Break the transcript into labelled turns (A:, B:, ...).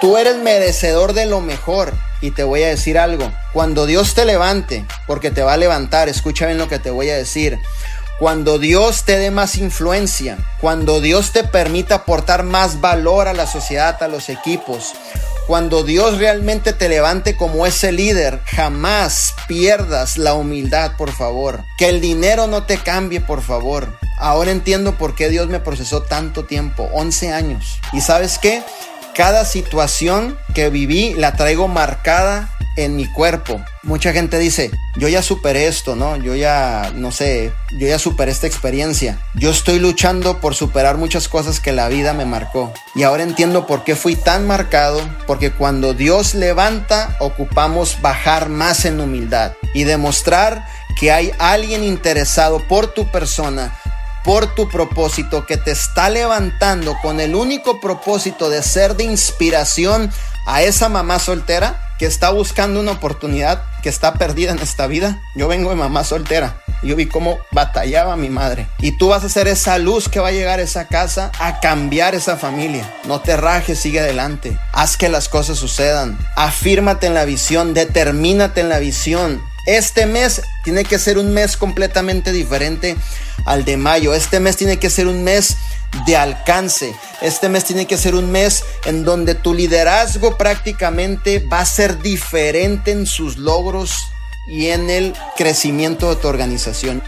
A: Tú eres merecedor de lo mejor. Y te voy a decir algo. Cuando Dios te levante, porque te va a levantar, escucha bien lo que te voy a decir. Cuando Dios te dé más influencia, cuando Dios te permita aportar más valor a la sociedad, a los equipos, cuando Dios realmente te levante como ese líder, jamás pierdas la humildad, por favor. Que el dinero no te cambie, por favor. Ahora entiendo por qué Dios me procesó tanto tiempo, 11 años. ¿Y sabes qué? Cada situación que viví la traigo marcada en mi cuerpo. Mucha gente dice, yo ya superé esto, ¿no? Yo ya, no sé, yo ya superé esta experiencia. Yo estoy luchando por superar muchas cosas que la vida me marcó. Y ahora entiendo por qué fui tan marcado, porque cuando Dios levanta, ocupamos bajar más en humildad y demostrar que hay alguien interesado por tu persona por tu propósito que te está levantando con el único propósito de ser de inspiración a esa mamá soltera que está buscando una oportunidad que está perdida en esta vida. Yo vengo de mamá soltera. Yo vi cómo batallaba mi madre. Y tú vas a ser esa luz que va a llegar a esa casa a cambiar esa familia. No te rajes, sigue adelante. Haz que las cosas sucedan. Afírmate en la visión, determínate en la visión. Este mes tiene que ser un mes completamente diferente al de mayo. Este mes tiene que ser un mes de alcance. Este mes tiene que ser un mes en donde tu liderazgo prácticamente va a ser diferente en sus logros y en el crecimiento de tu organización.